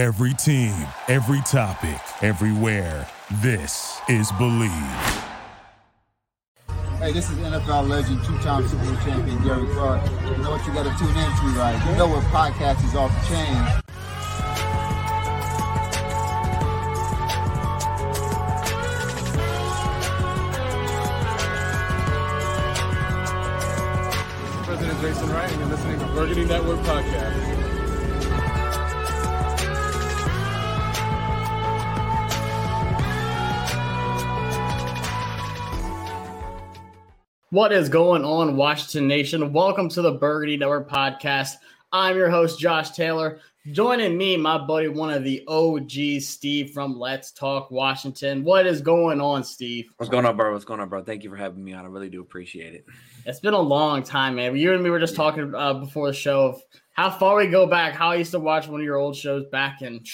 Every team, every topic, everywhere. This is Bleav. Hey, this is NFL legend, two-time Super Bowl champion Gary Clark. You know what you got to tune into, right? You know what podcast is off the chain. President Jason Wright, and you're listening to Burgundy Network Podcast. What is going on, Washington Nation? Welcome to the Burgundy Network podcast. I'm your host, Josh Taylor. Joining me, my buddy, one of the OGs, Steve from Let's Talk Washington. What is going on, Steve? What's going on, bro? What's going on, bro? Thank you for having me on. I really do appreciate it. It's been a long time, man. You and me were just talking uh, before the show of how far we go back, how I used to watch one of your old shows back in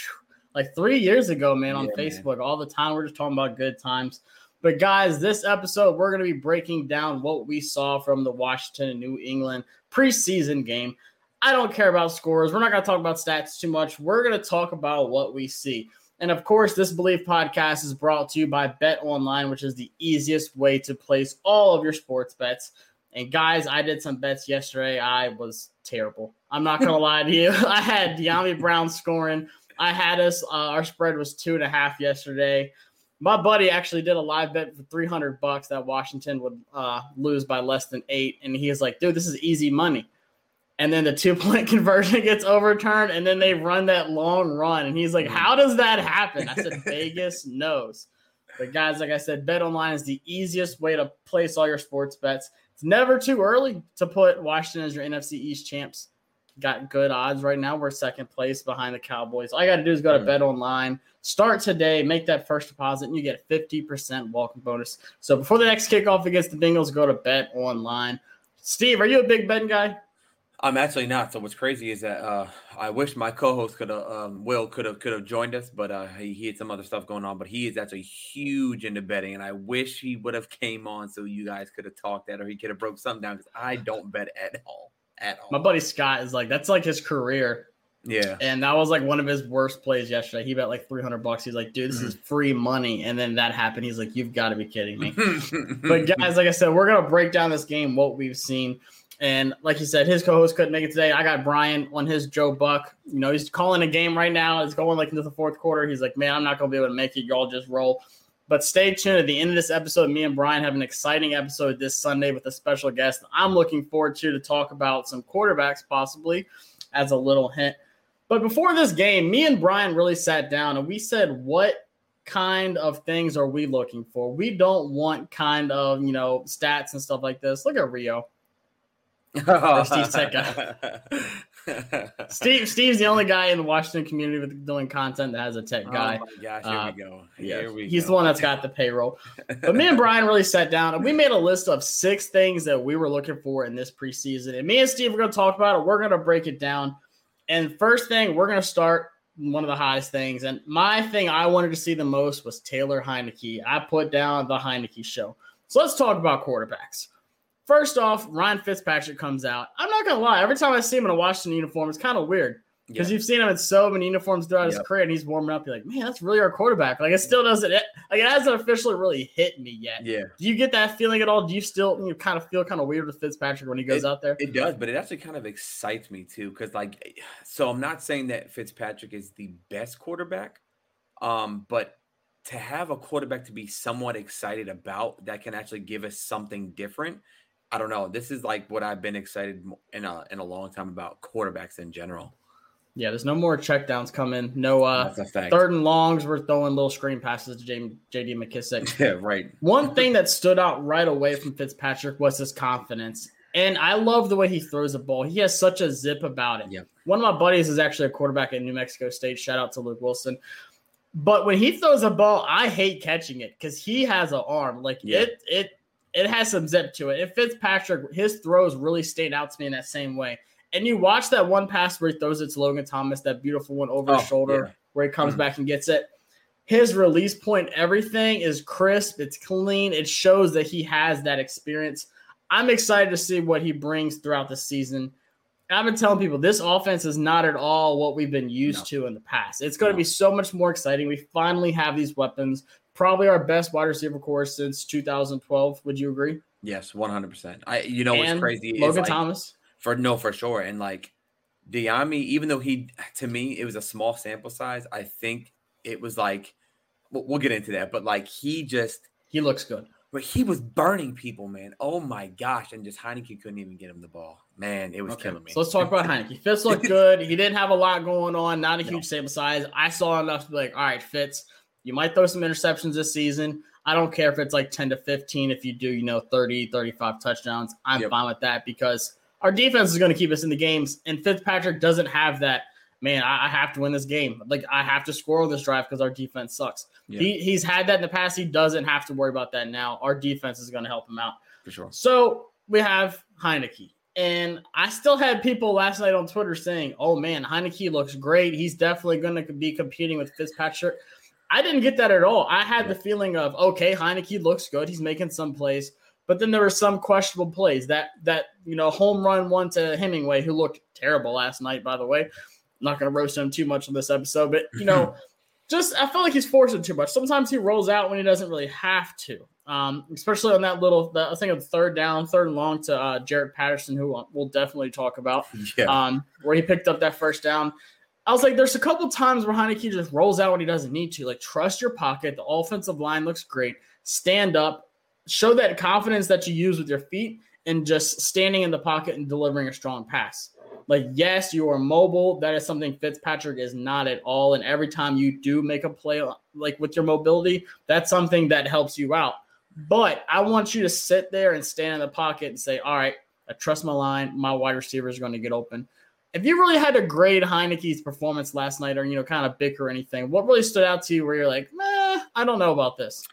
like three years ago, man, on Yeah, Facebook all the time. We're just talking about good times. But guys, this episode we're going to be breaking down what we saw from the Washington and New England preseason game. I don't care about scores. We're not going to talk about stats too much. We're going to talk about what we see. And of course, this Bleav podcast is brought to you by Bet Online, which is the easiest way to place all of your sports bets. And guys, I did some bets yesterday. I was terrible. I'm not going to lie to you. I had Dyami Brown scoring. I had us, uh, our spread was two and a half yesterday my buddy actually did a live bet for 300 bucks that Washington would uh, lose by less than eight. And he was like, dude, this is easy money. And then the two point conversion gets overturned, and then they run that long run. And he's like, how does that happen? I said, Vegas knows. But guys, like I said, Bet Online is the easiest way to place all your sports bets. It's never too early to put Washington as your NFC East champs. Got good odds right now. We're second place behind the Cowboys. All you got to do is go to Bet Online, start today, make that first deposit, and you get 50% welcome bonus. So before the next kickoff against the Bengals, go to Bet Online. Steve, are you a big betting guy? I'm actually not. So what's crazy is that uh, I wish my co-host could have, um, Will could have could have joined us, but uh, he, he had some other stuff going on. But he is actually huge into betting, and I wish he would have came on so you guys could have talked that, or he could have broke something down because I don't bet at all, at all. My buddy Scott is like, that's like his career. yeah, And that was like one of his worst plays yesterday. He bet like 300 bucks. He's like, dude, this is mm-hmm. free money. And then that happened. He's like, you've got to be kidding me. but guys, like I said, we're gonna break down this game, what we've seen. And like you said, his co-host couldn't make it today. I got Brian on his Joe Buck. You know, he's calling a game right now. It's going like into the fourth quarter. He's like, man, I'm not gonna be able to make it. Y'all just roll. But stay tuned at the end of this episode. Me and Brian have an exciting episode this Sunday with a special guest. I'm looking forward to to talk about some quarterbacks, possibly as a little hint. But before this game, me and Brian really sat down and we said, what kind of things are we looking for? We don't want kind of, you know, stats and stuff like this. Look at Rio. Steve Tech Steve Steve's the only guy in the Washington community with doing content that has a tech guy. Oh my gosh, here Uh, we go. Yeah, we he's go. the one that's got the payroll. But me and Brian really sat down and we made a list of six things that we were looking for in this preseason. And me and Steve are going to talk about it. We're going to break it down. And first thing, we're going to start one of the hottest things. And my thing I wanted to see the most was Taylor Heinicke. I put down the Heinicke show. So let's talk about quarterbacks. First off, Ryan Fitzpatrick comes out. I'm not gonna lie, every time I see him in a Washington uniform, it's kind of weird because Yeah. you've seen him in so many uniforms throughout his career, and he's warming up. You're like, man, that's really our quarterback. Like it still doesn't, it, like it hasn't officially really hit me yet. Yeah, Do you get that feeling at all? Do you still you kind of feel kind of weird with Fitzpatrick when he goes out there? it does, but it actually kind of excites me too, because like, so I'm not saying that Fitzpatrick is the best quarterback, um, but to have a quarterback to be somewhat excited about that can actually give us something different. I don't know. This is like what I've been excited in a in a long time about quarterbacks in general. Yeah, there's no more checkdowns coming. No uh, a third and longs. We're throwing little screen passes to J- JD McKissic. Yeah, right. One thing that stood out right away from Fitzpatrick was his confidence. And I love the way he throws the ball. He has such a zip about it. Yeah. One of my buddies is actually a quarterback at New Mexico State. Shout out to Luke Wilson. But when he throws a ball, I hate catching it because he has an arm. Like Yeah. it, it, it has some zip to it. If Fitzpatrick, his throws really stayed out to me in that same way. And you watch that one pass where he throws it to Logan Thomas, that beautiful one over Oh, his shoulder, yeah. where he comes Mhm. back and gets it. His release point, everything is crisp, it's clean. It shows that he has that experience. I'm excited to see what he brings throughout the season. I've been telling people this offense is not at all what we've been used No. to in the past. It's going to be so much more exciting. We finally have these weapons. Probably our best wide receiver core since 2012. Would you agree? Yes, one hundred percent. I you know what's And crazy is Logan like, Thomas. for no for sure, and like Dyami, even though he to me it was a small sample size, I think it was like we'll, we'll get into that, but like he just He looks good. but he was burning people, man. Oh my gosh, and just Heinicke couldn't even get him the ball, man. It was Okay, killing me. So let's talk about Heinicke. Fitz looked good. He didn't have a lot going on, not a No. huge sample size. I saw enough to be like, all right, Fitz, you might throw some interceptions this season. I don't care if it's like 10 to 15. If you do, you know, 30, 35 touchdowns, I'm Yep. fine with that because our defense is going to keep us in the games. And Fitzpatrick doesn't have that, man, I, I have to win this game. Like, I have to score on this drive because our defense sucks. Yeah. He, he's had that in the past. He doesn't have to worry about that now. Our defense is going to help him out. for sure. So we have Heinicke. And I still had people last night on Twitter saying, oh man, Heinicke looks great. He's definitely going to be competing with Fitzpatrick. I didn't get that at all. I had the feeling of, okay, Heinicke looks good. He's making some plays. But then there were some questionable plays. That, that you know, home run one to Hemingway, who looked terrible last night, by the way. I'm not going to roast him too much on this episode. But, you know, just I feel like he's forcing too much. Sometimes he rolls out when he doesn't really have to. Um, especially on that little, the, I think of third down, third and long to uh, Jaret Patterson, who we'll definitely talk about. Yeah. Um, where he picked up that first down. I was like, there's a couple times where Heinicke just rolls out when he doesn't need to. Like, trust your pocket. The offensive line looks great. Stand up, show that confidence that you use with your feet, and just standing in the pocket and delivering a strong pass. Like, yes, you are mobile. That is something Fitzpatrick is not at all. And every time you do make a play, like with your mobility, that's something that helps you out. But I want you to sit there and stand in the pocket and say, all right, I trust my line. My wide receiver is going to get open. If you really had to grade Heinicke's performance last night or, you know, kind of bicker or anything, what really stood out to you where you're like, nah, I don't know about this?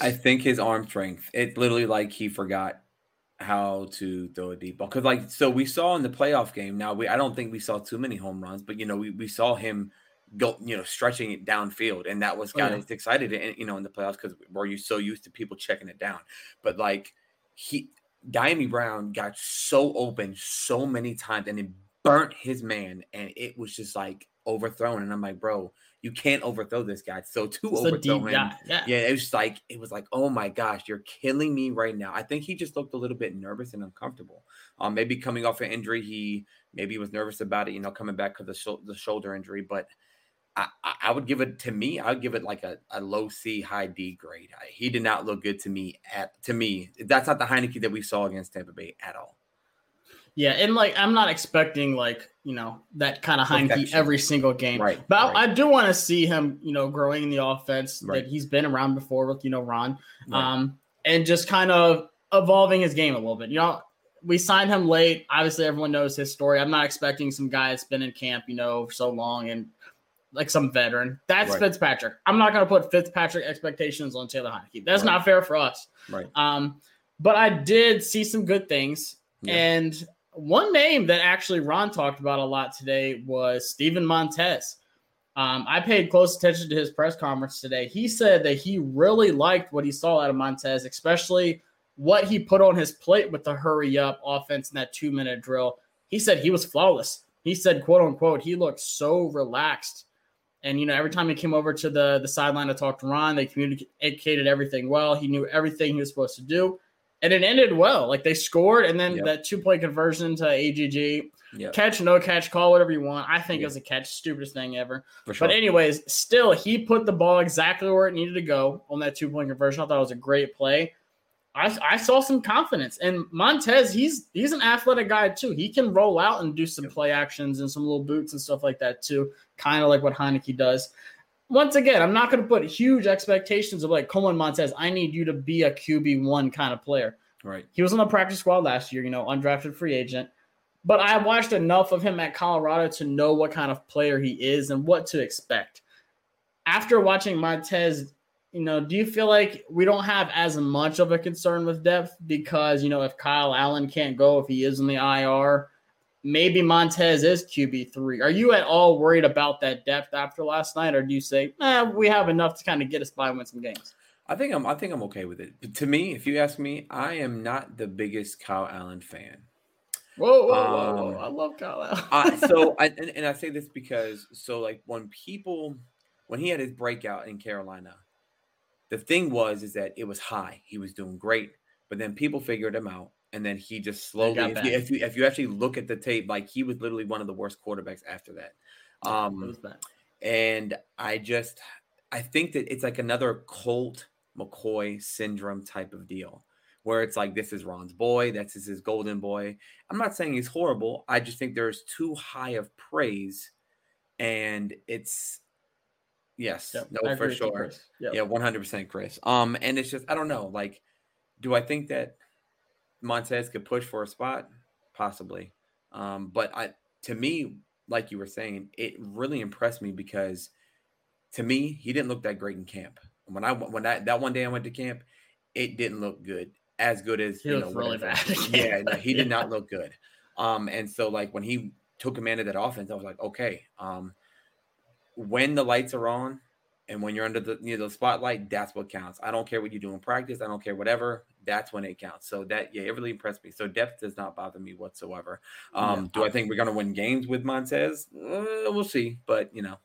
I think his arm strength. It literally like he forgot how to throw a deep ball. Cause like so we saw in the playoff game. Now we I don't think we saw too many home runs, but you know, we, we saw him go, you know, stretching it downfield. And that was Oh, got yeah. excited in, you know, in the playoffs because we're you so used to people checking it down. But like he Dyami Brown got so open so many times and it burnt his man and it was just like overthrown. And I'm like, bro, you can't overthrow this guy. So to It's overthrow him, guy. Yeah. yeah, it was like it was like, oh my gosh, you're killing me right now. I think he just looked a little bit nervous and uncomfortable. Um, maybe coming off an injury, he maybe was nervous about it. You know, coming back because the shou- the shoulder injury. But I, I I would give it to me. I would give it like a, a low C, high D grade. I, he did not look good to me. At to me, that's not the Heinicke that we saw against Tampa Bay at all. Yeah, and like I'm not expecting like you know that kind of Heinicke Perfection. every single game, Right, But I- right. I, do want to see him, you know, growing in the offense Right. that he's been around before with you know Ron, Right. um, and just kind of evolving his game a little bit. You know, we signed him late. Obviously, everyone knows his story. I'm not expecting some guy that's been in camp, you know, for so long and like some veteran. That's Right. Fitzpatrick. I'm not going to put Fitzpatrick expectations on Taylor Heinicke. That's Right. not fair for us. Right. Um, but I did see some good things. Yeah. And one name that actually Ron talked about a lot today was Steven Montez. Um, I paid close attention to his press conference today. He said that he really liked what he saw out of Montez, especially what he put on his plate with the hurry up offense in that two minute drill. He said he was flawless. He said, quote unquote, he looked so relaxed. And you know, every time he came over to the the sideline to talk to Ron, they communicated everything well. He knew everything he was supposed to do, and it ended well. Like they scored, and then Yep. that two point conversion to AGG, Yeah, catch, no catch, call whatever you want. I think Yeah. it was a catch, stupidest thing ever. sure. But anyways, still he put the ball exactly where it needed to go on that two point conversion. I thought it was a great play. I, I saw some confidence, and Montez he's he's an athletic guy too. He can roll out and do some Yep. play actions and some little boots and stuff like that too, kind of like what Heinicke does. Once again, I'm not going to put huge expectations of like, come on, Montez, I need you to be a QB one kind of player. right. He was on the practice squad last year, you know, undrafted free agent. But I watched enough of him at Colorado to know what kind of player he is and what to expect. After watching Montez, you know, do you feel like we don't have as much of a concern with depth because, you know, if Kyle Allen can't go, if he is in the IR, maybe Montez is QB3. Are you at all worried about that depth after last night? Or do you say, eh, we have enough to kind of get us by and win some games? I think I'm I think I'm okay with it. But to me, if you ask me, I am not the biggest Kyle Allen fan. Whoa, whoa, whoa, whoa. Um, I love Kyle Allen. uh, so I and, and I say this because so like when people when he had his breakout in Carolina, the thing was is that it was high. He was doing great, but then people figured him out, and then he just slowly. If you, if you if you actually look at the tape, like he was literally one of the worst quarterbacks after that. Um, and I just I think that it's like another Colt McCoy syndrome type of deal where it's like this is Ron's boy, that's his golden boy. I'm not saying he's horrible. I just think there's too high of praise, and it's yes, Yep, no for sure. Yep. yeah, 100 percent Chris. Um, and it's just I don't know, like, do I think that Montez could push for a spot? Possibly, um, but I to me, like you were saying, it really impressed me because to me, he didn't look that great in camp. When I when that that one day I went to camp, it didn't look good, as good as He you know. really bad Yeah, no, he did Yeah. not look good. Um, and so like when he took command of that offense, I was like, okay, um, when the lights are on and when you're under the you know the spotlight, that's what counts. I don't care what you do in practice. I don't care whatever. That's when it counts. So that yeah, it really impressed me. So depth does not bother me whatsoever. Um, do I think we're gonna win games with Montez? Uh, we'll see. But you know,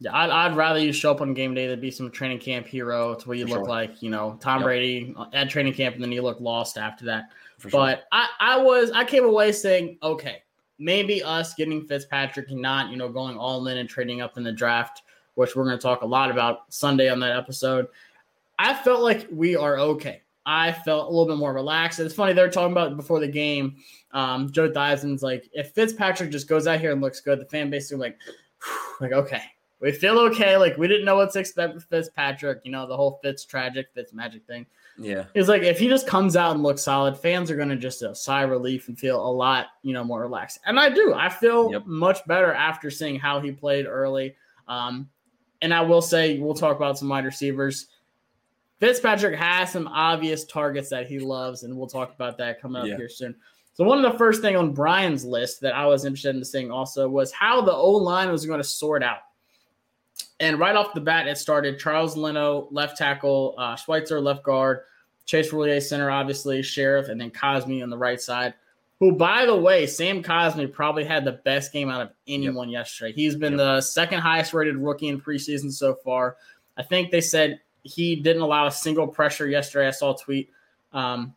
Yeah, I'd, I'd rather you show up on game day than be some training camp hero to where you For look sure. like, you know, Tom Yep. Brady at training camp and then you look lost after that. for sure. But I, I was I came away saying, okay, maybe us getting Fitzpatrick and not, you know, going all in and trading up in the draft, which we're going to talk a lot about Sunday on that episode. I felt like we are okay. I felt a little bit more relaxed. It's funny they're talking about before the game. Um, Joe Theismann's like, if Fitzpatrick just goes out here and looks good, the fan base is like, like okay, we feel okay. Like we didn't know what to expect with Fitzpatrick. You know, the whole Fitz tragic, Fitz magic thing. yeah, It's like if he just comes out and looks solid, fans are going to just uh, sigh relief and feel a lot, you know, more relaxed. And I do. I feel Yep. much better after seeing how he played early. Um, and I will say, we'll talk about some wide receivers. Fitzpatrick has some obvious targets that he loves, and we'll talk about that coming up Yeah. here soon. So one of the first thing on Brian's list that I was interested in seeing also was how the O line was going to sort out. And right off the bat, it started Charles Leno, left tackle, uh, Schweitzer, left guard, Chase Roullier, center, obviously, Scherff, and then Cosmi on the right side. Who, by the way, Sam Cosmi probably had the best game out of anyone yesterday. He's been Yep. the second highest rated rookie in preseason so far. I think they said he didn't allow a single pressure yesterday. I saw a tweet um,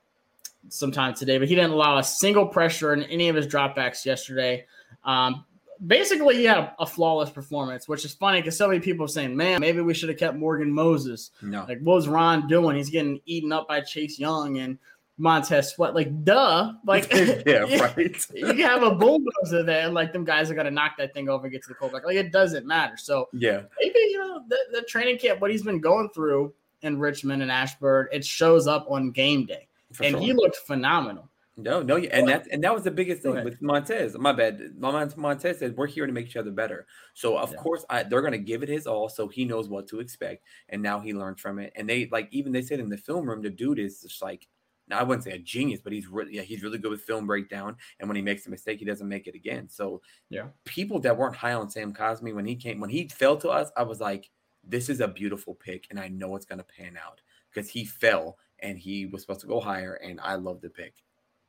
sometime today, but he didn't allow a single pressure in any of his dropbacks yesterday. Um, basically, he had a, a flawless performance, which is funny because so many people are saying, man, maybe we should have kept Morgan Moses. no, Like, what was Ron doing? He's getting eaten up by Chase Young and Montez Sweat. Like, duh. Like, yeah, right. you can have a bulldozer there, and like them guys are gonna knock that thing over and get to the quarterback. Like, it doesn't matter. So yeah, maybe you know the, the training camp, what he's been going through in Richmond and Ashburn, it shows up on game day, for and sure. he looked phenomenal. No, no, yeah, and that and that was the biggest thing with Montez. My bad. Mon- Montez said we're here to make each other better. So of Yeah. course I, they're going to give it his all, so he knows what to expect, and now he learned from it. And they like even they said in the film room, the dude is just like, I wouldn't say a genius, but he's really yeah, he's really good with film breakdown. And when he makes a mistake, he doesn't make it again. So Yeah. people that weren't high on Sam Cosmi when he came when he fell to us, I was like, this is a beautiful pick, and I know it's going to pan out because he fell and he was supposed to go higher, and I love the pick.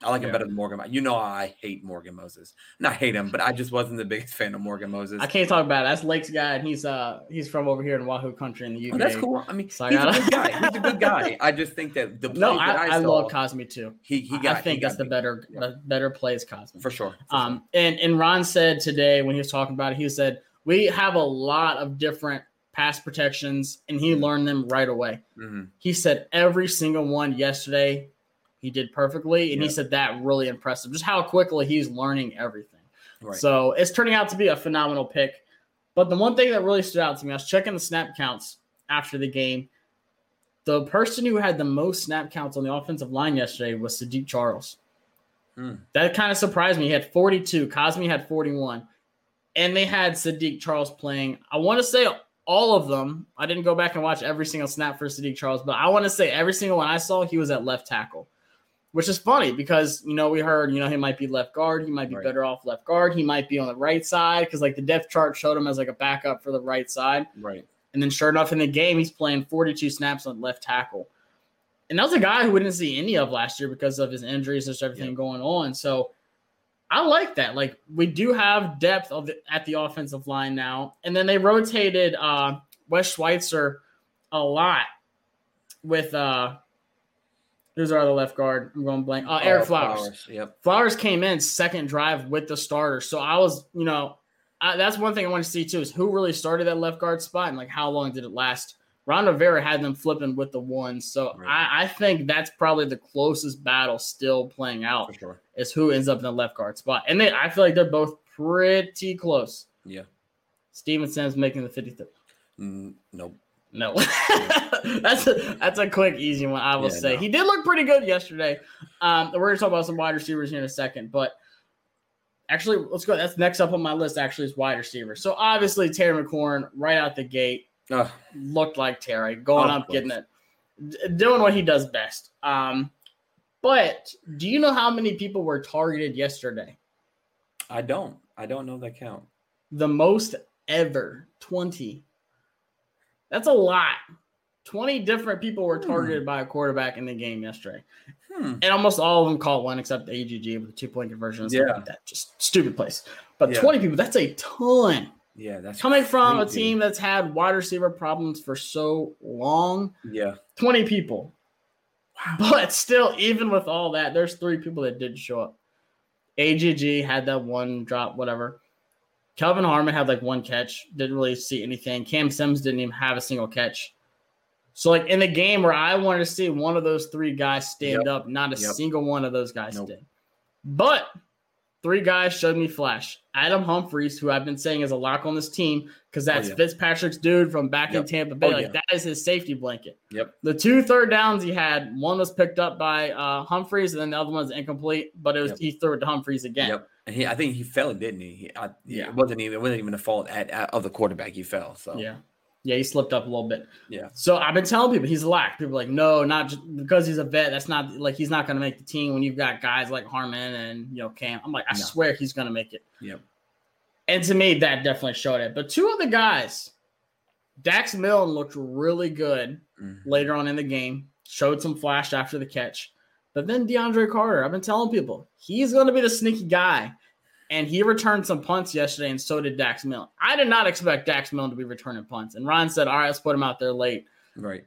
I like him better than Morgan. You know, I hate Morgan Moses. Not hate him, but I just wasn't the biggest fan of Morgan Moses. I can't talk about it. That's Lake's guy, and he's uh he's from over here in Wahoo country in the UK. Oh, that's cool. I mean, So I he's a good guy. He's a good guy. I just think that the No, that I, I, I, saw, love Cosmi too. he he got. I think that's the better Yeah. the better plays Cosmi. for sure. for Um, and and Ron said today when he was talking about it, he said we have a lot of different pass protections, and he learned them right away. sure. Mhm. He said every single one yesterday he did perfectly, and he said that really impressed him. Just how quickly he's learning everything. Right. So it's turning out to be a phenomenal pick. But the one thing that really stood out to me, I was checking the snap counts after the game. The person who had the most snap counts on the offensive line yesterday was Saahdiq Charles. Hmm. That kind of surprised me. He had 42. Cosmi had 41. And they had Saahdiq Charles playing. I want to say all of them. I didn't go back and watch every single snap for Saahdiq Charles, but I want to say every single one I saw, he was at left tackle, which is funny because, you know, we heard, you know, he might be left guard. He might be Right. better off left guard. He might be on the right side because, like, the depth chart showed him as like a backup for the right side. Right. And then, sure enough, in the game, he's playing 42 snaps on left tackle. And that was a guy who we didn't see any of last year because of his injuries and just everything going on. So I like that. Like we do have depth of the, at the offensive line now, and then they rotated uh, Wes Schweitzer a lot with uh, who's our other left guard? I'm going blank. Uh, Ereck Oh, Flowers. Yep. Flowers came in second drive with the starter, so I was, you know, I, that's one thing I want to see too is who really started that left guard spot and like how long did it last. Ron Rivera had them flipping with the ones, so Right. I, I think that's probably the closest battle still playing out For sure. is who ends up in the left guard spot. And they, I feel like they're both pretty close. Yeah. Steven Sims making the 53rd. Mm, nope. No. that's a that's a quick, easy one, I will Yeah, say. no. He did look pretty good yesterday. Um, we're gonna talk about some wide receivers here in a second, but actually, let's go. That's next up on my list, actually, is wide receivers. So obviously Terry McLaurin, right out the gate, Ugh. looked like Terry, going Of up, getting it, d- doing what he does best. Um, but do you know how many people were targeted yesterday? I don't. I don't know that count. The most ever, 20. That's a lot. 20 different people were targeted by a quarterback in the game yesterday. Hmm. And almost all of them caught one except the AGG with the two point conversion Yeah. like that. Just stupid place. But Yeah. 20 people, that's a ton. Yeah, that's Coming from a team that's had wide receiver problems for so long, Yeah. 20 people. Wow. But still, even with all that, there's three people that did show up. AGG had that one drop, whatever. Kelvin Harmon had like one catch, didn't really see anything. Cam Sims didn't even have a single catch. So, like in the game where I wanted to see one of those three guys stand Yep. up, not a Yep. single one of those guys Nope. did. But three guys showed me flash. Adam Humphries, who I've been saying is a lock on this team, because that's yeah. Fitzpatrick's dude from back in Tampa Bay. Oh, like yeah. that is his safety blanket. Yep. The two third downs he had, one was picked up by uh, Humphries, and then the other one's incomplete. But it was Yep. he threw it to Humphries again. Yep. And he, I think he fell, didn't he? he I, Yeah. It wasn't even. It wasn't even a fault at, at, of the quarterback. He fell. So Yeah, yeah, he slipped up a little bit. Yeah. So I've been telling people he's a lack. People are like, no, not just because he's a vet. That's not like he's not going to make the team. When you've got guys like Harmon and you know Cam, I'm like, I No. swear he's going to make it. Yep. And to me, that definitely showed it. But two of the guys, Dax Milne looked really good Mhm. later on in the game, showed some flash after the catch. But then DeAndre Carter, I've been telling people he's going to be the sneaky guy. And he returned some punts yesterday, and so did Dax Milne. I did not expect Dax Milne to be returning punts. And Ron said, All right, let's put him out there late. Right.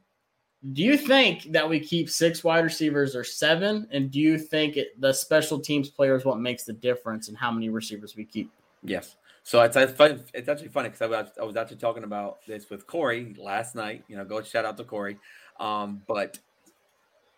Do you think that we keep six wide receivers or seven? And do you think it, the special teams players what makes the difference in how many receivers we keep? Yes. So it's it's, it's actually funny because I was, I was actually talking about this with Corey last night. You know, go shout out to Corey. Um, but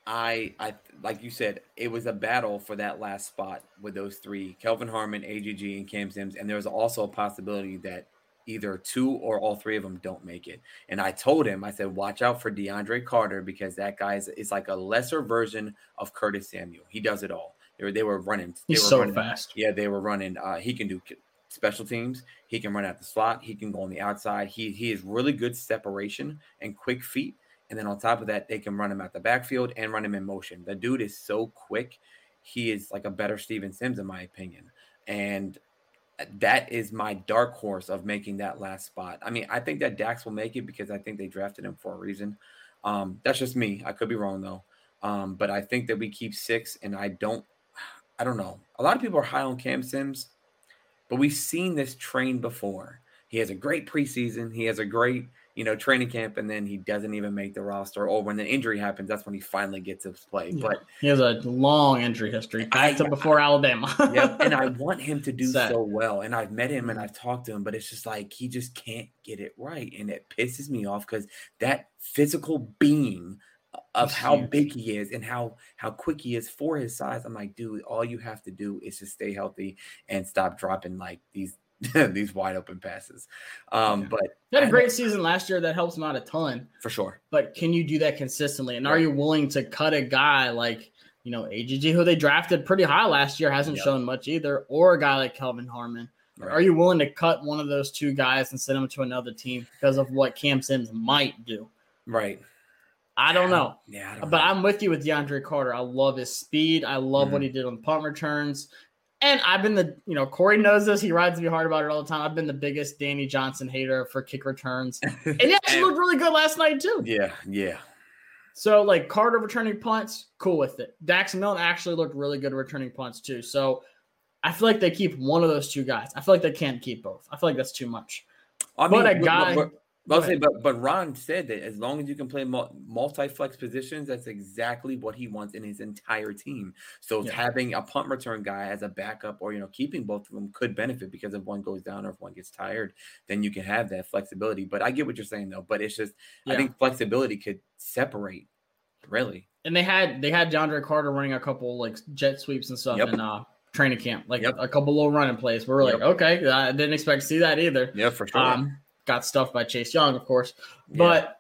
I I like you said, it was a battle for that last spot with those three: Kelvin Harmon, AGG, and Cam Sims. And there was also a possibility that either two or all three of them don't make it. And I told him, I said, watch out for DeAndre Carter because that guy is, is like a lesser version of Curtis Samuel. He does it all. They were, they were running. They He's were so running, fast. Yeah, they were running. Uh, he can do special teams. He can run at the slot. He can go on the outside. He he is really good separation and quick feet. And then on top of that, they can run him at the backfield and run him in motion. The dude is so quick. He is like a better Steven Sims, in my opinion. And that is my dark horse of making that last spot. I mean, I think that Dax will make it because I think they drafted him for a reason. Um, that's just me. I could be wrong though. Um, but I think that we keep six, and I don't. I don't know. A lot of people are high on Cam Sims, but we've seen this train before. He has a great preseason. He has a great, you know, training camp, and then he doesn't even make the roster. Or when the injury happens, that's when he finally gets to play. Yeah. But He has a long injury history back I- to before Alabama. yeah, and I want him to do Sad. so well. And I've met him and I've talked to him, but it's just like he just can't get it right, and it pisses me off because that physical being of He's how huge. big he is and how how quick he is for his size. I'm like, dude, all you have to do is just stay healthy and stop dropping like these these wide open passes. Um, but He had a great season last year that helps him out a ton. for sure. But can you do that consistently? And are you willing to cut a guy like, you know, AGG, who they drafted pretty high last year, hasn't Yep. shown much either, or a guy like Kelvin Harmon? Right. Are you willing to cut one of those two guys and send them to another team because of what Cam Sims might do? Right. I don't know. Yeah, I don't But know. I'm with you with DeAndre Carter. I love his speed. I love what Mhm. he did on punt returns. And I've been the, you know, Corey knows this. He rides me hard about it all the time. I've been the biggest Danny Johnson hater for kick returns. And he actually looked really good last night, too. yeah, yeah. So, like Carter returning punts, cool with it. Dax Milne actually looked really good returning punts, too. So, I feel like they keep one of those two guys. I feel like they can't keep both. I feel like that's too much. I But a guy- I'll say, but but Ron said that as long as you can play multi flex positions, that's exactly what he wants in his entire team. So Yeah. having a punt return guy as a backup, or you know, keeping both of them could benefit because if one goes down or if one gets tired, then you can have that flexibility. But I get what you're saying though. But it's just Yeah. I think flexibility could separate, really. and they had they had DeAndre Carter running a couple like jet sweeps and stuff Yep. in uh training camp, like Yep. a couple little running plays. We were like, Yep. okay, I didn't expect to see that either. Yeah, for sure. Um, got stuffed by Chase Young, of course, Yeah. but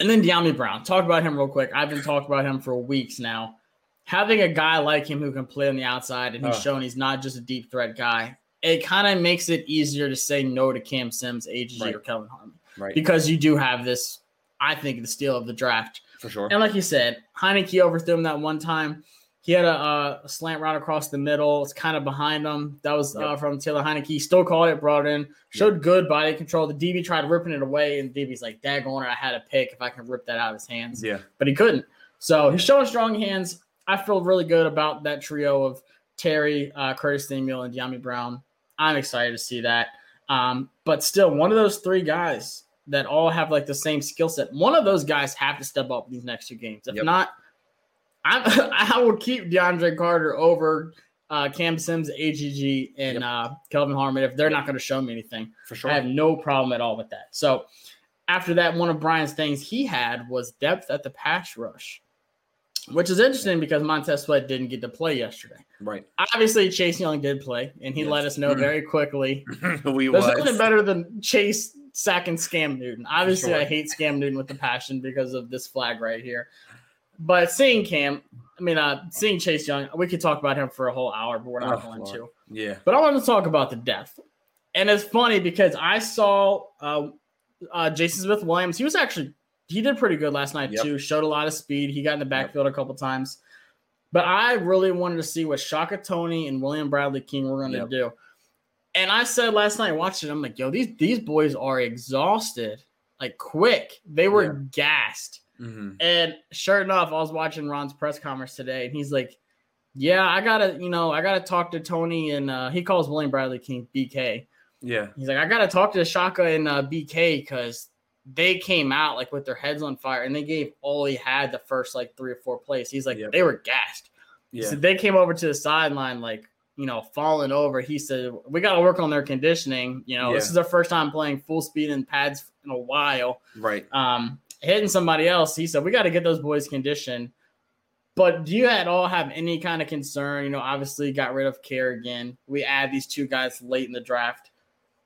and then Dyami Brown. Talk about him real quick. I've been talking about him for weeks now. Having a guy like him who can play on the outside and he's Oh. shown he's not just a deep threat guy, it kind of makes it easier to say no to Cam Sims, AGG, Right. or Kelvin Harmon right, because you do have this. I think the steal of the draft. for sure. And like you said, Heinicke overthrew him that one time. He had a, a slant route across the middle. It's kind of behind him. That was uh, from Taylor Heinicke. He still called it, brought it in, showed good body control. The DB tried ripping it away, and DB's like, daggone it, I had a pick if I can rip that out of his hands. Yeah, But he couldn't. So he's showing strong hands. I feel really good about that trio of Terry, uh, Curtis Samuel, and Dyami Brown. I'm excited to see that. Um, but still, one of those three guys that all have like the same skill set. One of those guys have to step up these next two games. If Yep. not, I'm, I will keep DeAndre Carter over uh, Cam Sims, AGG, and Yep. uh, Kelvin Harmon if they're not going to show me anything. for sure. I have no problem at all with that. So after that, one of Brian's things he had was depth at the pass rush, which is interesting because Montez Sweat didn't get to play yesterday. right. Obviously, Chase Young did play, and he let us know very quickly. we There's was. nothing better than Chase sacking Scam Newton. Obviously, Sure. I hate Scam Newton with the passion because of this flag right here. But seeing Cam, I mean, uh, seeing Chase Young, we could talk about him for a whole hour, but we're not Oh, going Lord. to. Yeah. But I want to talk about the depth. And it's funny because I saw uh, uh, Jason Smith Williams. He was actually, he did pretty good last night Yep. too. Showed a lot of speed. He got in the backfield a couple times. But I really wanted to see what Shaka Toney and William Bradley King were going to Yep. do. And I said last night watching, I'm like, yo, these these boys are exhausted, like quick. They were Yeah. gassed. Hmm And sure enough, I was watching Ron's press conference today, and he's like, "Yeah, I gotta, you know, I gotta talk to Toney." And uh, he calls William Bradley King BK. Yeah. He's like, "I gotta talk to Shaka and uh, BK because they came out like with their heads on fire, and they gave all he had the first like three or four plays. He's like, Yep. they were gassed. Yeah. So they came over to the sideline like." You know, falling over. He said, "We got to work on their conditioning. You know, this is their first time playing full speed in pads in a while right. um, hitting somebody else. He said, We got to get those boys conditioned. But do you at all have any kind of concern? You know, obviously got rid of Kerrigan. We add these two guys late in the draft.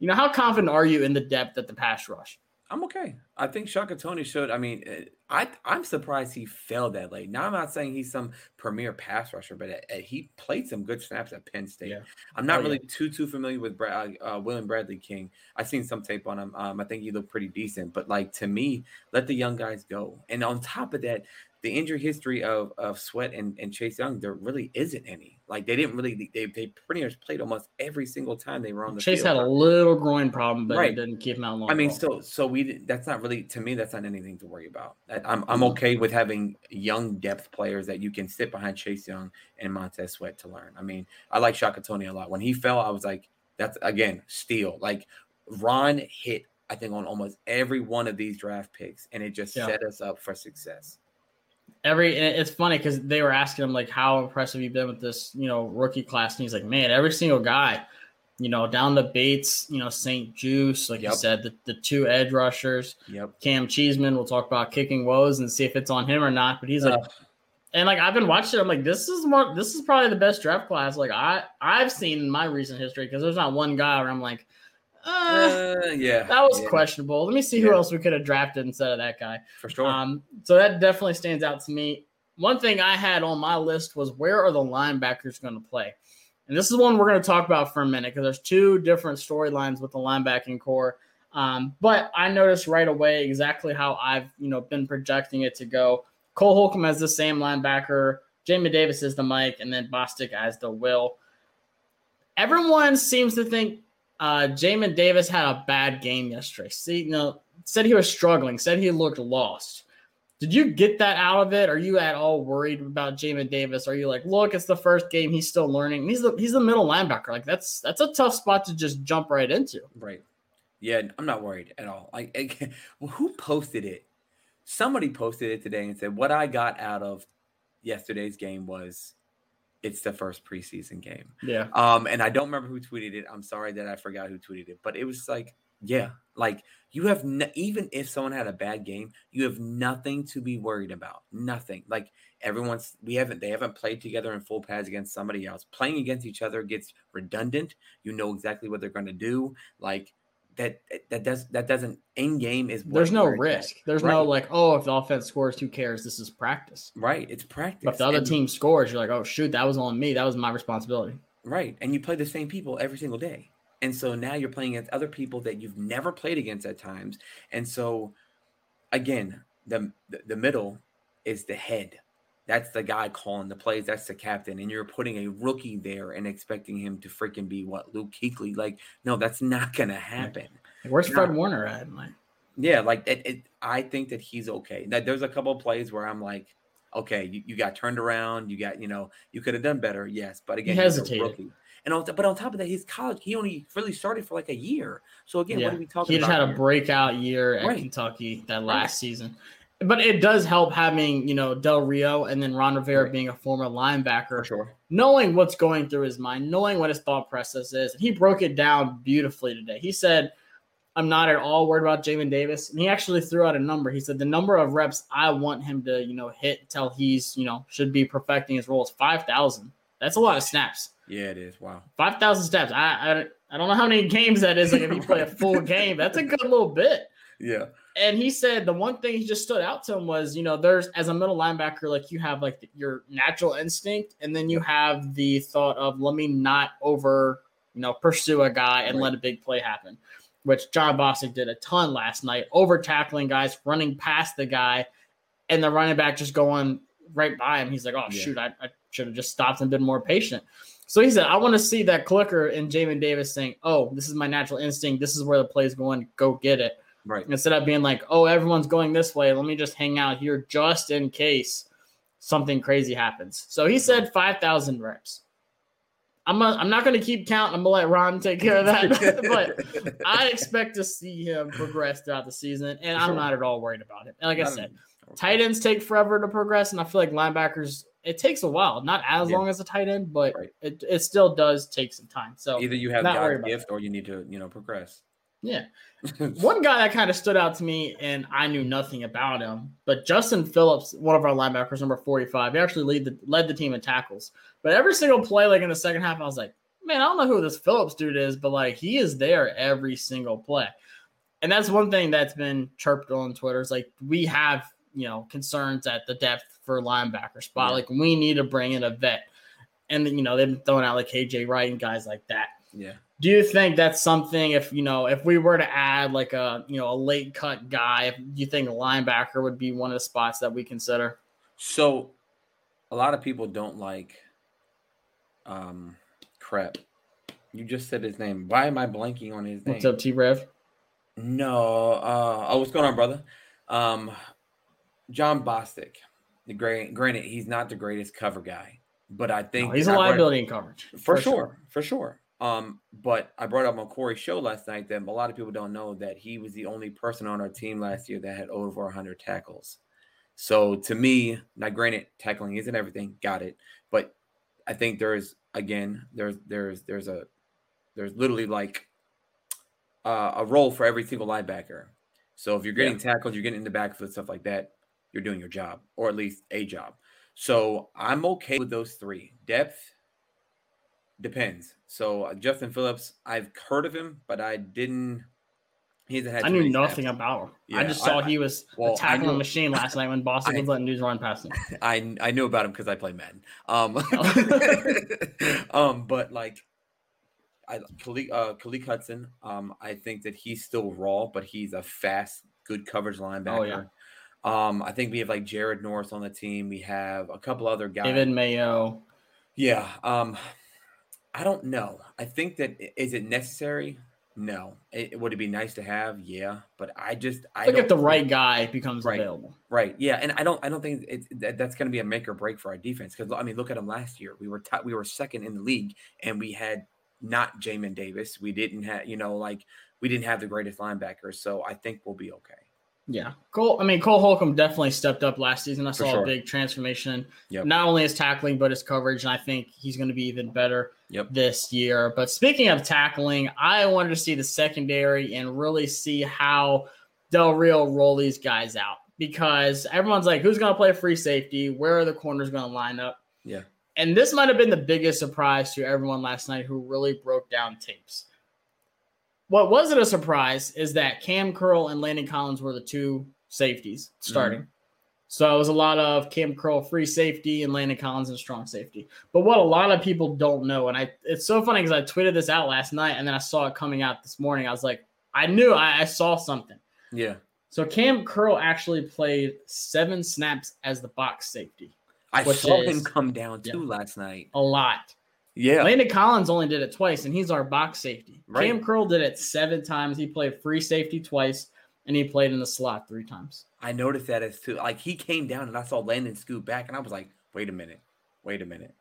You know, how confident are you in the depth at the pass rush? I'm okay. I think Shaka Toney showed. I mean, uh, I I'm surprised he fell that late. Now I'm not saying he's some premier pass rusher, but uh, uh, he played some good snaps at Penn State. Yeah. I'm not Oh, yeah. really too too familiar with Bra- uh, William Bradley King. I've seen some tape on him. Um, I think he looked pretty decent. But like to me, let the young guys go. And on top of that, the injury history of of Sweat and, and Chase Young, there really isn't any. Like they didn't really. They they pretty much played almost every single time they were on the Chase field. had a little groin problem, but Right. it didn't keep him out long. I mean, so so we that's not really to me. That's not anything to worry about. I'm I'm Mm-hmm. okay with having young depth players that you can sit behind Chase Young and Montez Sweat to learn. I mean, I like Shaka Toney a lot. When he fell, I was like, that's again steal. Like Ron hit, I think on almost every one of these draft picks, and it just Yeah. set us up for success. Every it's funny because they were asking him like how impressive you've been with this you know rookie class? And he's like man every single guy you know down to bates you know St-Juste like Yep. you said the, the two edge rushers Yep. cam cheeseman we'll talk about kicking woes and see if it's on him or not. But he's like Uh, and like i've been watching it. I'm like this is more this is probably the best draft class. Like i i've seen in my recent history because there's not one guy where i'm like uh, uh, yeah, that was yeah, questionable let me see who Yeah. else we could have drafted instead of that guy for sure. um, so that definitely stands out to me. One thing I had on my list was where are the linebackers going to play? And this is one we're going to talk about for a minute because there's two different storylines with the linebacking core. Um, but I noticed right away exactly how I've you know been projecting it to go. Cole Holcomb as the Sam linebacker, Jamin Davis is the Mike, and then Bostic as the Will. Everyone seems to think uh, Jamin Davis had a bad game yesterday. See, you know, said he was struggling, said he looked lost. Did you get that out of it? Are you at all worried about Jamin Davis? Are you like, look, it's the first game, he's still learning. He's the he's the middle linebacker. Like that's that's a tough spot to just jump right into. Right. Yeah, I'm not worried at all. Like, who posted it? Somebody posted it today and said, "What I got out of yesterday's game was it's the first preseason game." Yeah. Um, and I don't remember who tweeted it. I'm sorry that I forgot who tweeted it, but it was like, yeah, like you have no, even if someone had a bad game, you have nothing to be worried about. Nothing. Like everyone's we haven't they haven't played together in full pads against somebody else. Playing against each other gets redundant. You know exactly what they're going to do. Like that that does that doesn't in game is there's no risk. There's right. no like, oh, if the offense scores, who cares? This is practice. Right. It's practice. But if the other and, team scores, you're like, oh shoot, that was on me. That was my responsibility. Right. And you play the same people every single day. And so now you're playing against other people that you've never played against at times. And so again, the the middle is the head. That's the guy calling the plays. That's the captain. And you're putting a rookie there and expecting him to freaking be what Luke Kuechly. Like, no, that's not gonna happen. Where's Fred Warner at? Like, yeah, like it, it, I think that he's okay. That there's a couple of plays where I'm like, okay, you, you got turned around, you got, you know, you could have done better, yes. But again, he hesitated. And on, but on top of that, his college, he only really started for like a year. So again, yeah. what are we talking he about? He just had a breakout year at right. Kentucky that last right. season. But it does help having, you know, Del Rio and then Ron Rivera right. being a former linebacker, for sure. knowing what's going through his mind, knowing what his thought process is. And he broke it down beautifully today. He said, I'm not at all worried about Jamin Davis. And he actually threw out a number. He said the number of reps I want him to, you know, hit until he's, you know, should be perfecting his role is 5,000. That's a lot of snaps. Yeah, it is. Wow. 5,000 steps. I, I, I don't know how many games that is. Like if you play a full game, that's a good little bit. Yeah. And he said the one thing he just stood out to him was, you know, there's as a middle linebacker, like you have like your natural instinct, and then you have the thought of let me not over, you know, pursue a guy and right. let a big play happen, which John Bostic did a ton last night, over tackling guys, running past the guy, and the running back just going right by him. He's like, oh yeah. shoot, I, I should have just stopped and been more patient. So he said, I want to see that clicker in Jamin Davis saying, Oh, this is my natural instinct. This is where the play is going. Go get it. Right. Instead of being like, Oh, everyone's going this way. Let me just hang out here just in case something crazy happens. So he said 5,000 reps. I'm, a, I'm not going to keep counting. I'm going to let Ron take care of that. but I expect to see him progress throughout the season. And I'm not at all worried about it. And like I said, tight ends take forever to progress. And I feel like linebackers it takes a while, not as yeah. long as a tight end, but right. it, it still does take some time. So either you have God's gift or you need to, you know, progress. Yeah. one guy that kind of stood out to me, and I knew nothing about him, but Justin Phillips, one of our linebackers, number 45, he actually lead the, led the team in tackles. But every single play, like in the second half, I was like, man, I don't know who this Phillips dude is, but like he is there every single play. And that's one thing that's been chirped on Twitter. Is like we have you know concerns at the depth for linebacker spot. Yeah. Like we need to bring in a vet, and you know they've been throwing out like KJ Wright and guys like that. Yeah. Do you think that's something if you know if we were to add like a you know a late cut guy, do you think linebacker would be one of the spots that we consider? So, a lot of people don't like um crap. You just said his name. Why am I blanking on his name? What's up, T Rev? No. Uh oh, what's going on, brother? Um john Bostic. The great, granted, he's not the greatest cover guy, but I think no, he's a liability in coverage for, for sure, sure, for sure. Um, but I brought up on Corey's show last night that a lot of people don't know that he was the only person on our team last year that had over 100 tackles. So to me, now granted, tackling isn't everything, got it, but I think there's again, there's there's there's a there's literally like uh, a role for every single linebacker. So if you're getting yeah. tackled, you're getting in the backfield, stuff like that you're doing your job, or at least a job. So I'm okay with those three. Depth depends. So uh, Justin Phillips, I've heard of him, but I didn't. He's had. I knew nothing snaps. about him. Yeah, I just saw I, he was well, a tackling machine last night when Boston I, was letting news run past him. I I knew about him because I play Madden. Um, um, but like I Khaleke, uh, Khaleke Hudson, um, I think that he's still raw, but he's a fast, good coverage linebacker. Oh, yeah. Um, I think we have like Jared Norris on the team. We have a couple other guys. David Mayo. Yeah. Um, I don't know. I think that is it necessary? No. It, would it be nice to have? Yeah, but I just I Look if the right guy becomes Right. available. Right. Yeah, and I don't. I don't think it's that, that's going to be a make or break for our defense because I mean, look at them last year. We were t- we were second in the league, and we had not Jamin Davis. We didn't have you know like we didn't have the greatest linebackers. So I think we'll be okay. Yeah, Cole. I mean, Cole Holcomb definitely stepped up last season. I saw sure. a big transformation, Yep. not only his tackling but his coverage, and I think he's going to be even better Yep. this year. But speaking of tackling, I wanted to see the secondary and really see how Del Rio roll these guys out because everyone's like, "Who's going to play free safety? Where are the corners going to line up?" Yeah. And this might have been the biggest surprise to everyone last night who really broke down tapes. What wasn't a surprise is that Cam Curl and Landon Collins were the two safeties starting. Mm-hmm. So it was a lot of Cam Curl free safety and Landon Collins and strong safety. But what a lot of people don't know, and I it's so funny because I tweeted this out last night and then I saw it coming out this morning. I was like, I knew I, I saw something. Yeah. So Cam Curl actually played seven snaps as the box safety. I saw is- him come down too yeah. last night. A lot. Yeah. Landon Collins only did it twice, and he's our box safety. Right. Cam Curl did it seven times. He played free safety twice, and he played in the slot three times. I noticed that as too. Like he came down and I saw Landon scoot back, and I was like, wait a minute, wait a minute.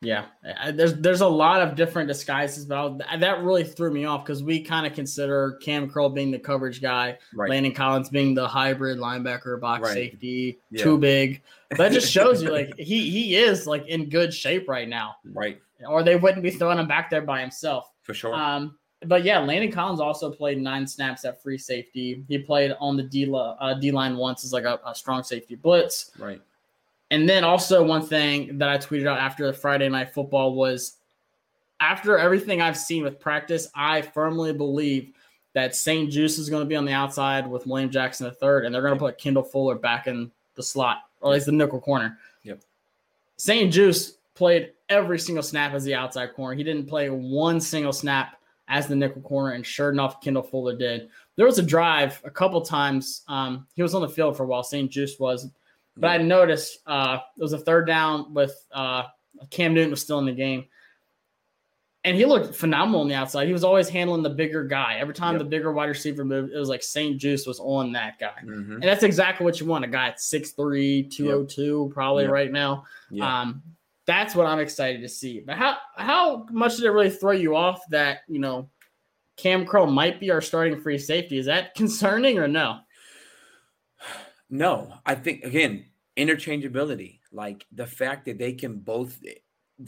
Yeah, there's there's a lot of different disguises, but I'll, that really threw me off because we kind of consider Cam Curl being the coverage guy, Right. Landon Collins being the hybrid linebacker, box Right. safety, Yeah. too big. That just shows you like he he is like in good shape right now, Right. Or they wouldn't be throwing him back there by himself. For sure. Um, but yeah, Landon Collins also played nine snaps at free safety. He played on the D uh, D line once as like a, a strong safety blitz. right. And then also one thing that I tweeted out after the Friday night football was after everything I've seen with practice, I firmly believe that St-Juste is going to be on the outside with William Jackson the third, and they're going to put Kendall Fuller back in the slot, or at least the nickel corner. Yep. St-Juste played every single snap as the outside corner. He didn't play one single snap as the nickel corner, and sure enough, Kendall Fuller did. There was a drive a couple times. Um, he was on the field for a while. St-Juste was, but I noticed uh, it was a third down with uh, Cam Newton was still in the game, and he looked phenomenal on the outside. He was always handling the bigger guy. Every time Yep. the bigger wide receiver moved, it was like St-Juste was on that guy. Mhm. And that's exactly what you want. A guy at 6'3, 202, probably Yep. right now. Um, that's what I'm excited to see. But how how much did it really throw you off that, you know, Cam Curl might be our starting free safety? Is that concerning or no? No, I think again, interchangeability, like the fact that they can both,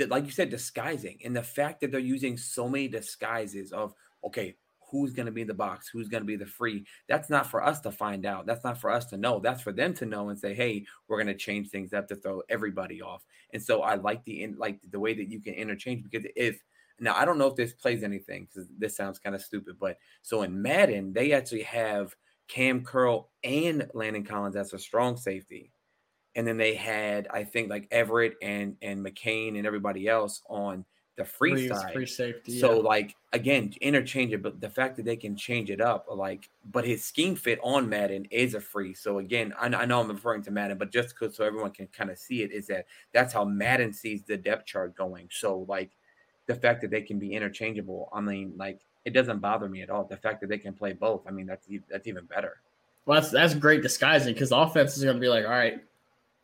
like you said, disguising, and the fact that they're using so many disguises of okay, who's going to be in the box, who's going to be the free. That's not for us to find out. That's not for us to know. That's for them to know and say, hey, we're going to change things up to throw everybody off. And so I like the in like the way that you can interchange because if now I don't know if this plays anything because this sounds kind of stupid, but so in Madden they actually have Cam Curl and Landon Collins as a strong safety. And then they had, I think, like Everett and and McCain and everybody else on the free Free- side. free safety. So yeah. like again, interchangeable. The fact that they can change it up, uh, like, but his scheme fit on Madden is a free. So again, I, I know I'm referring to Madden, but just because so everyone can kind of see it, is that that's how Madden sees the depth chart going. So like the fact that they can be interchangeable, I mean, like it doesn't bother me at all. The fact that they can play both, I mean, that's that's even better. Well, that's that's great disguising because offense is going to be like, all right,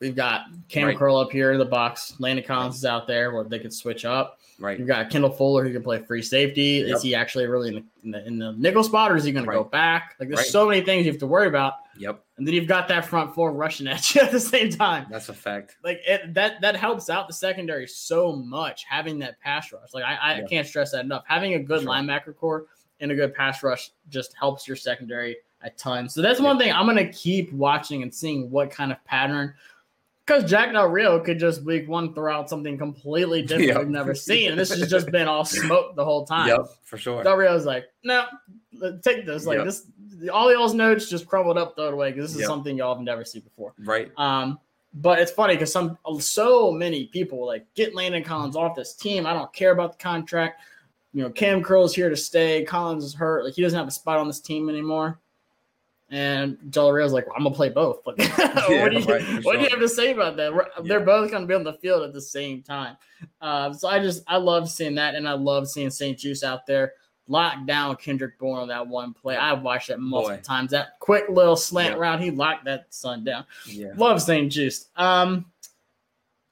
we've got Cam Right. Curl up here in the box, Landon Collins is out there where they could switch up. Right. You've got Kendall Fuller who can play free safety. Yep. Is he actually really in the, in the in the nickel spot, or is he going to go back? Like, there's Right. so many things you have to worry about, Yep. and then you've got that front four rushing at you at the same time. That's a fact. Like it, that that helps out the secondary so much having that pass rush. Like I, I can't stress that enough. Having a good Sure. linebacker core and a good pass rush just helps your secondary a ton. So that's one thing I'm gonna keep watching and seeing what kind of pattern. Because Jack Del Rio could just week one throw out something completely different Yep. we've never seen. And this has just been all smoke the whole time. Yep. For sure. Del Rio's like, no, take this. Like Yep. this, all y'all's notes just crumbled up, throw it away because this is Yep. something y'all have never seen before. Right. Um, but it's funny because some so many people were like get Landon Collins off this team. I don't care about the contract. You know, Cam Curl's here to stay. Collins is hurt. Like he doesn't have a spot on this team anymore. And Del Rio's like, well, I'm gonna play both. Like, Yeah, what do you right, what do you have to say about that? We're- They're both gonna be on the field at the same time. Uh, so I just I love seeing that, and I love seeing St-Juste out there. locked down Kendrick Bourne on that one play. I've watched that multiple Boy. times. That quick little slant Yep. route, he locked that son down. Yeah. Love St-Juste. Um,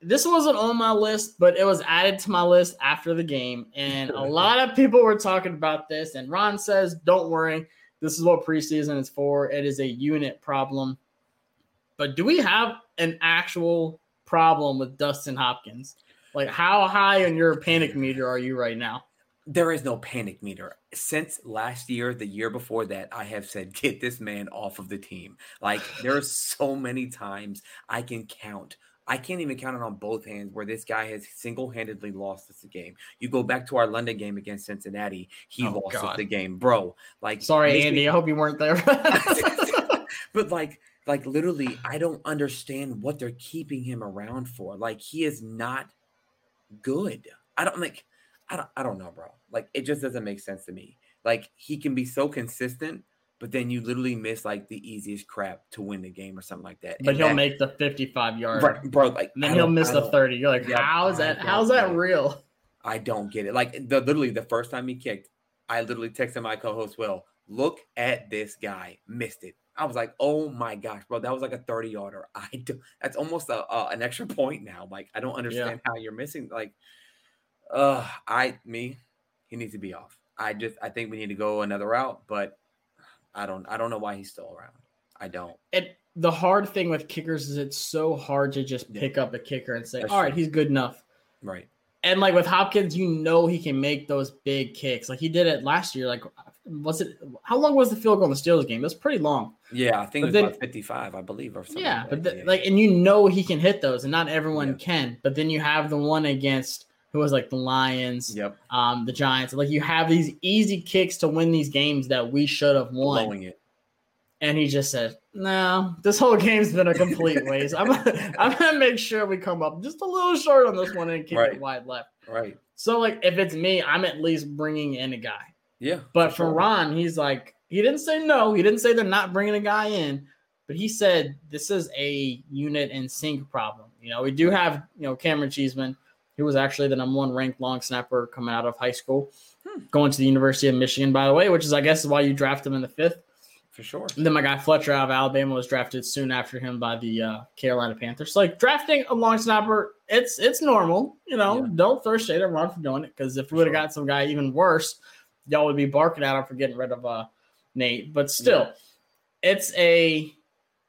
this wasn't on my list, but it was added to my list after the game, and a lot of people were talking about this. And Ron says, "Don't worry, this is what preseason is for. It is a unit problem." But do we have an actual problem with Dustin Hopkins? Like, how high on your panic meter are you right now? There is no panic meter. Since last year, the year before that, I have said, get this man off of the team. Like, there are so many times I can count. I can't even count it on both hands where this guy has single handedly lost us a game. You go back to our London game against Cincinnati, he Oh, lost us the game, bro. Like, Sorry, makes me- Andy. I hope you weren't there. but like like literally i don't understand what they're keeping him around for like he is not good i don't like i don't i don't know bro like it just doesn't make sense to me like he can be so consistent but then you literally miss like the easiest crap to win the game or something like that but And he'll that- make the 55 yard. right, bro like And then he'll miss the 30. You're like, Yeah, how is that? How's that real? I don't get it. Like the literally the first time he kicked, I literally texted my co-host Will, look at this guy, missed it. I was like, oh my gosh, bro, that was like a 30 yarder. I do that's almost a, uh, an extra point now. Like, I don't understand how you're missing. Like, uh, I me, he needs to be off. I just I think we need to go another route, but I don't I don't know why he's still around. I don't. And the hard thing with kickers is it's so hard to just Yeah. pick up a kicker and say, That's all right, true. he's good enough. Right. And like with Hopkins, you know he can make those big kicks. Like he did it last year. Like, was it how long was the field goal in the Steelers game? It was pretty long. Yeah, I think But it was then- about 55, I believe, or something. yeah, like but the, Yeah. like, and you know he can hit those, and not everyone Yeah. can. But then you have the one against who was like the Lions, yep, um, the Giants. Like you have these easy kicks to win these games that we should have won. blowing it. And he just said, "No, this whole game's been a complete waste. I'm, I'm gonna make sure we come up just a little short on this one and kick Right. it wide left." Right. So, like, if it's me, I'm at least bringing in a guy. Yeah. But for for sure. Ron, he's like, he didn't say no. He didn't say they're not bringing a guy in, but he said this is a unit and sync problem. You know, we do have you know Cameron Cheeseman, who was actually the number one ranked long snapper coming out of high school, Hmm. going to the University of Michigan, by the way, which is I guess is why you draft him in the fifth. for sure. And then my guy Fletcher out of Alabama was drafted soon after him by the uh, Carolina Panthers. So, like drafting a long snapper, it's it's normal. You know, Yeah. don't throw shade at Ron for doing it because if we would have sure. got some guy even worse, y'all would be barking at him for getting rid of uh, Nate. But still, it's a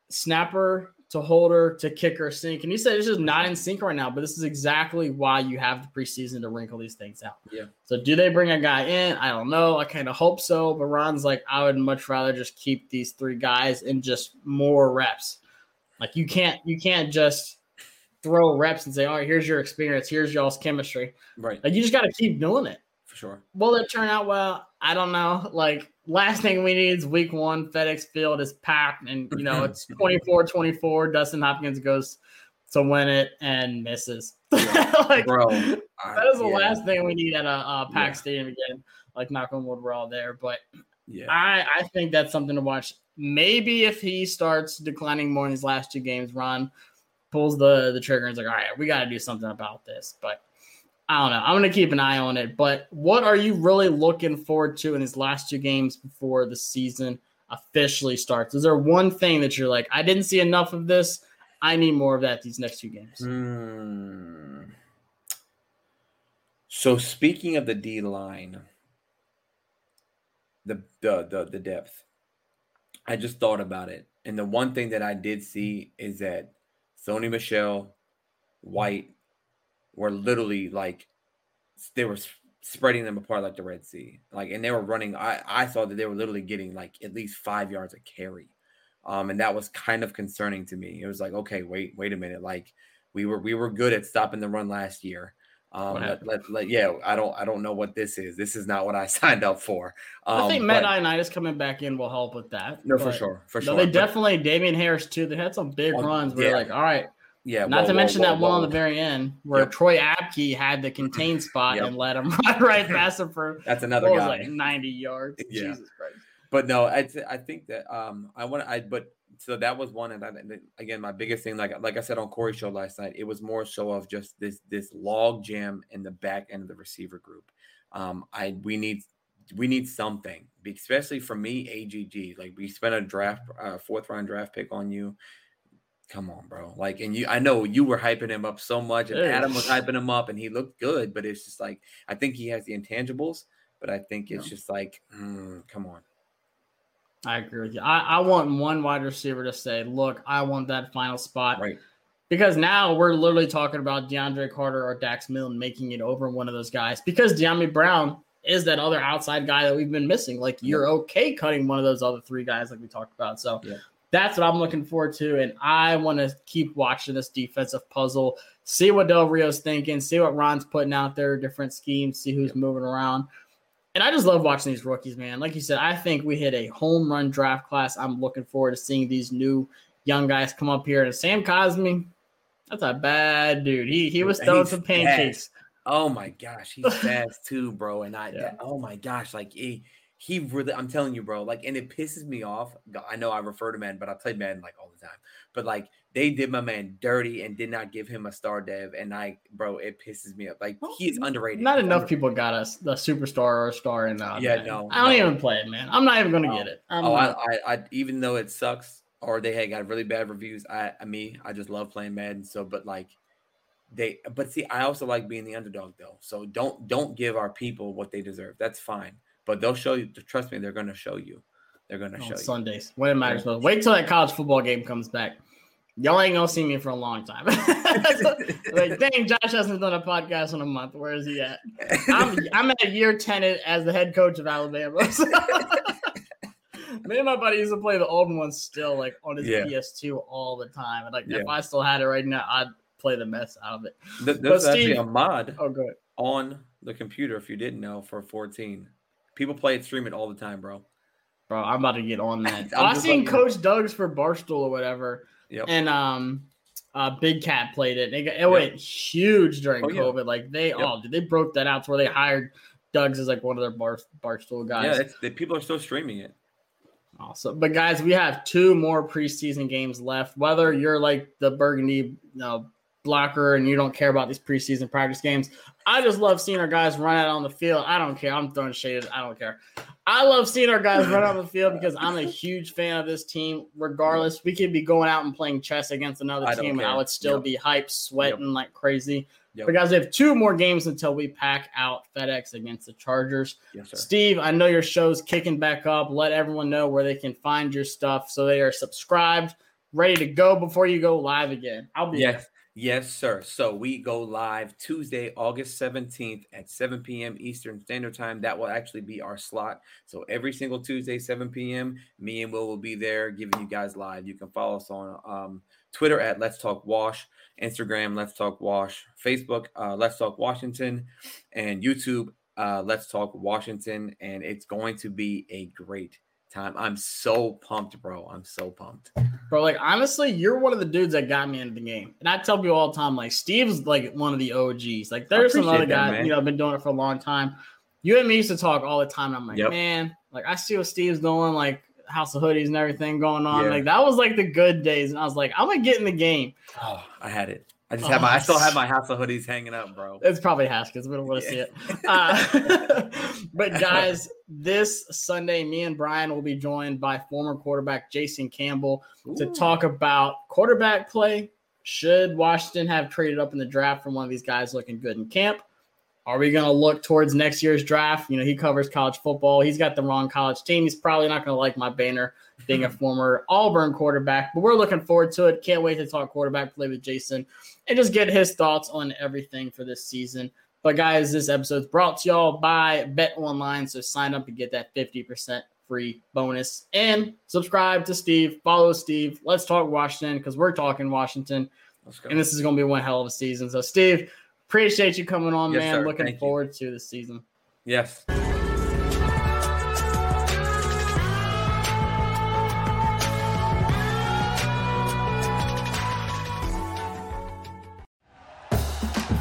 snapper to holder to kicker sync. And you said it's just not in sync right now, but this is exactly why you have the preseason to wrinkle these things out. Yeah. So do they bring a guy in? I don't know. I kind of hope so, but Ron's like, I would much rather just keep these three guys and just more reps. Like you can't you can't just throw reps and say, all right, here's your experience, here's y'all's chemistry. Right. Like you just got to keep doing it. For sure. Will it turn out well? I don't know. Like last thing we need is week one, FedEx Field is packed and you know it's 24-24. Dustin Hopkins goes to win it and misses. like Bro. that is the last thing we need at a, a packed Yeah. stadium again. Like knock on wood, we're all there. But Yeah. I, I think that's something to watch. Maybe if he starts declining more in his last two games, Ron pulls the the trigger and is like, all right, we got to do something about this. But I don't know. I'm gonna keep an eye on it. But what are you really looking forward to in his last two games before the season officially starts? Is there one thing that you're like, I didn't see enough of this. I need more of that these next two games. Hmm. So speaking of the D line, the, the the the depth, I just thought about it, and the one thing that I did see is that Sony Michel, White, were literally like they were spreading them apart like the Red Sea, like, and they were running. I I saw that they were literally getting like at least five yards a carry, um, and that was kind of concerning to me. It was like, okay, wait, wait a minute, like we were we were good at stopping the run last year. Um, let, let, let- yeah, I don't I don't know what this is. This is not what I signed up for. Um, I think Matt but- Ioannidis coming back in will help with that. no, for sure, for sure. No, they But- definitely Damien Harris too. They had some big Oh, runs yeah. they're like, all right. Yeah. Not whoa, to whoa, mention whoa, that one on the very end where Yep. Troy Apke had the contained spot Yep. and let him run right past him for That's another guy. like 90 yards. Yeah. Jesus Christ. but no, I th- I think that um I want I but so that was one and I, again my biggest thing like like I said on Corey's show last night it was more so of just this this log jam in the back end of the receiver group. Um I we need we need something, especially for me, AGG. Like we spent a draft, uh, fourth round draft pick on you. Come on, bro. Like, and you, I know you were hyping him up so much, and Adam was hyping him up, and he looked good. But it's just like I think he has the intangibles, but I think it's just like, mm, come on. I agree with you. I, I want one wide receiver to say, look, I want that final spot. Right. Because now we're literally talking about DeAndre Carter or Dax Milne making it over one of those guys. Because Dyami Brown is that other outside guy that we've been missing. Like you're okay cutting one of those other three guys, like we talked about. So Yeah. That's what I'm looking forward to. And I want to keep watching this defensive puzzle, see what Del Rio's thinking, see what Ron's putting out there, different schemes, see who's moving around. And I just love watching these rookies, man. Like you said, I think we hit a home run draft class. I'm looking forward to seeing these new young guys come up here. And Sam Cosmi, that's a bad dude. He he was throwing some pancakes. Oh my gosh, he's fast too, bro. And I, Yeah. oh my gosh, like he, he really, I'm telling you, bro. Like, and it pisses me off. I know I refer to Madden, but I play Madden like all the time. But like, they did my man dirty and did not give him a star dev. And I, bro, it pisses me up Like, he's underrated. Not enough under- people got us the superstar or a star in uh, Yeah, Madden. no, I don't no. even play it, man. I'm not even gonna Oh. get it. I'm Oh, I, not- I, I, even though it sucks or they had got really bad reviews, I, I me, I just love playing Madden. So, but like, they, but see, I also like being the underdog though. So don't, don't give our people what they deserve. That's fine. But they'll show you. Trust me, they're going to show you. They're going to show you. Sundays when it matters most. Wait till that college football game comes back. Y'all ain't gonna see me for a long time. like, dang, Josh hasn't done a podcast in a month. Where is he at? I'm I'm at year ten as the head coach of Alabama. Me and my buddy used to play the old one still, like on his Yeah. PS2 all the time. And like, if I still had it right now, I'd play the mess out of it. Th- There's actually Steve- a mod Oh, good. on the computer if you didn't know for 14. People play it, stream it all the time, bro. Bro, I'm about to get on that. I'm I just seen Coach Doug's for Barstool or whatever, Yep. and um, uh, Big Cat played it. It, got- it went huge during Oh, yeah. COVID. Like they, Yep. oh, they broke that out to where they hired Doug's as like one of their bar, Barstool guys. yeah, it's, the people are still streaming it. Awesome. But guys, we have two more preseason games left. Whether you're like the Burgundy you know, blocker and you don't care about these preseason practice games, I just love seeing our guys run out on the field. I don't care. I'm throwing shade. I don't care. I love seeing our guys run out on the field because I'm a huge fan of this team. Regardless, we could be going out and playing chess against another team, and I would still Yep. be hyped, sweating like crazy. Yep. But guys, we have two more games until we pack out FedEx against the Chargers. Yes. Steve, I know your show's kicking back up. Let everyone know where they can find your stuff so they are subscribed, ready to go before you go live again. I'll be Yes, yes, sir. So we go live Tuesday, August 17th at 7 p.m. Eastern Standard Time. That will actually be our slot. So every single Tuesday, 7 p.m., me and Will will be there giving you guys live. You can follow us on um, Twitter at Let's Talk Wash, Instagram, Let's Talk Wash, Facebook, uh, Let's Talk Washington, and YouTube, uh, Let's Talk Washington. And it's going to be a great time. I'm so pumped, bro. I'm so pumped. Bro, like honestly, you're one of the dudes that got me into the game. And I tell people all the time, like Steve's like one of the OGs. Like there's some other guys, you know, been doing it for a long time. You and me used to talk all the time. And I'm like, Yep. man, like I see what Steve's doing, like House of Hoodies and everything going on. Yeah. Like that was like the good days. And I was like, I'm gonna get in the game. Oh, I had it. I just have my. I still have my House of Hoodies hanging up, bro. It's probably Haskins. We don't want to see it. Uh, but guys, this Sunday, me and Brian will be joined by former quarterback Jason Campbell to talk about quarterback play. Should Washington have traded up in the draft from one of these guys looking good in camp? Are we going to look towards next year's draft? You know, he covers college football. He's got the wrong college team. He's probably not going to like my banner being a former Auburn quarterback, but we're looking forward to it. Can't wait to talk quarterback play with Jason and just get his thoughts on everything for this season. But guys, this episode's brought to y'all by Bet Online, so sign up and get that 50% free bonus. And subscribe to Steve, follow Steve. Let's talk Washington because we're talking Washington, Let's go. and this is going to be one hell of a season. So, Steve, appreciate you coming on, Yes, man. sir. Looking Thank you. forward to the season. yes.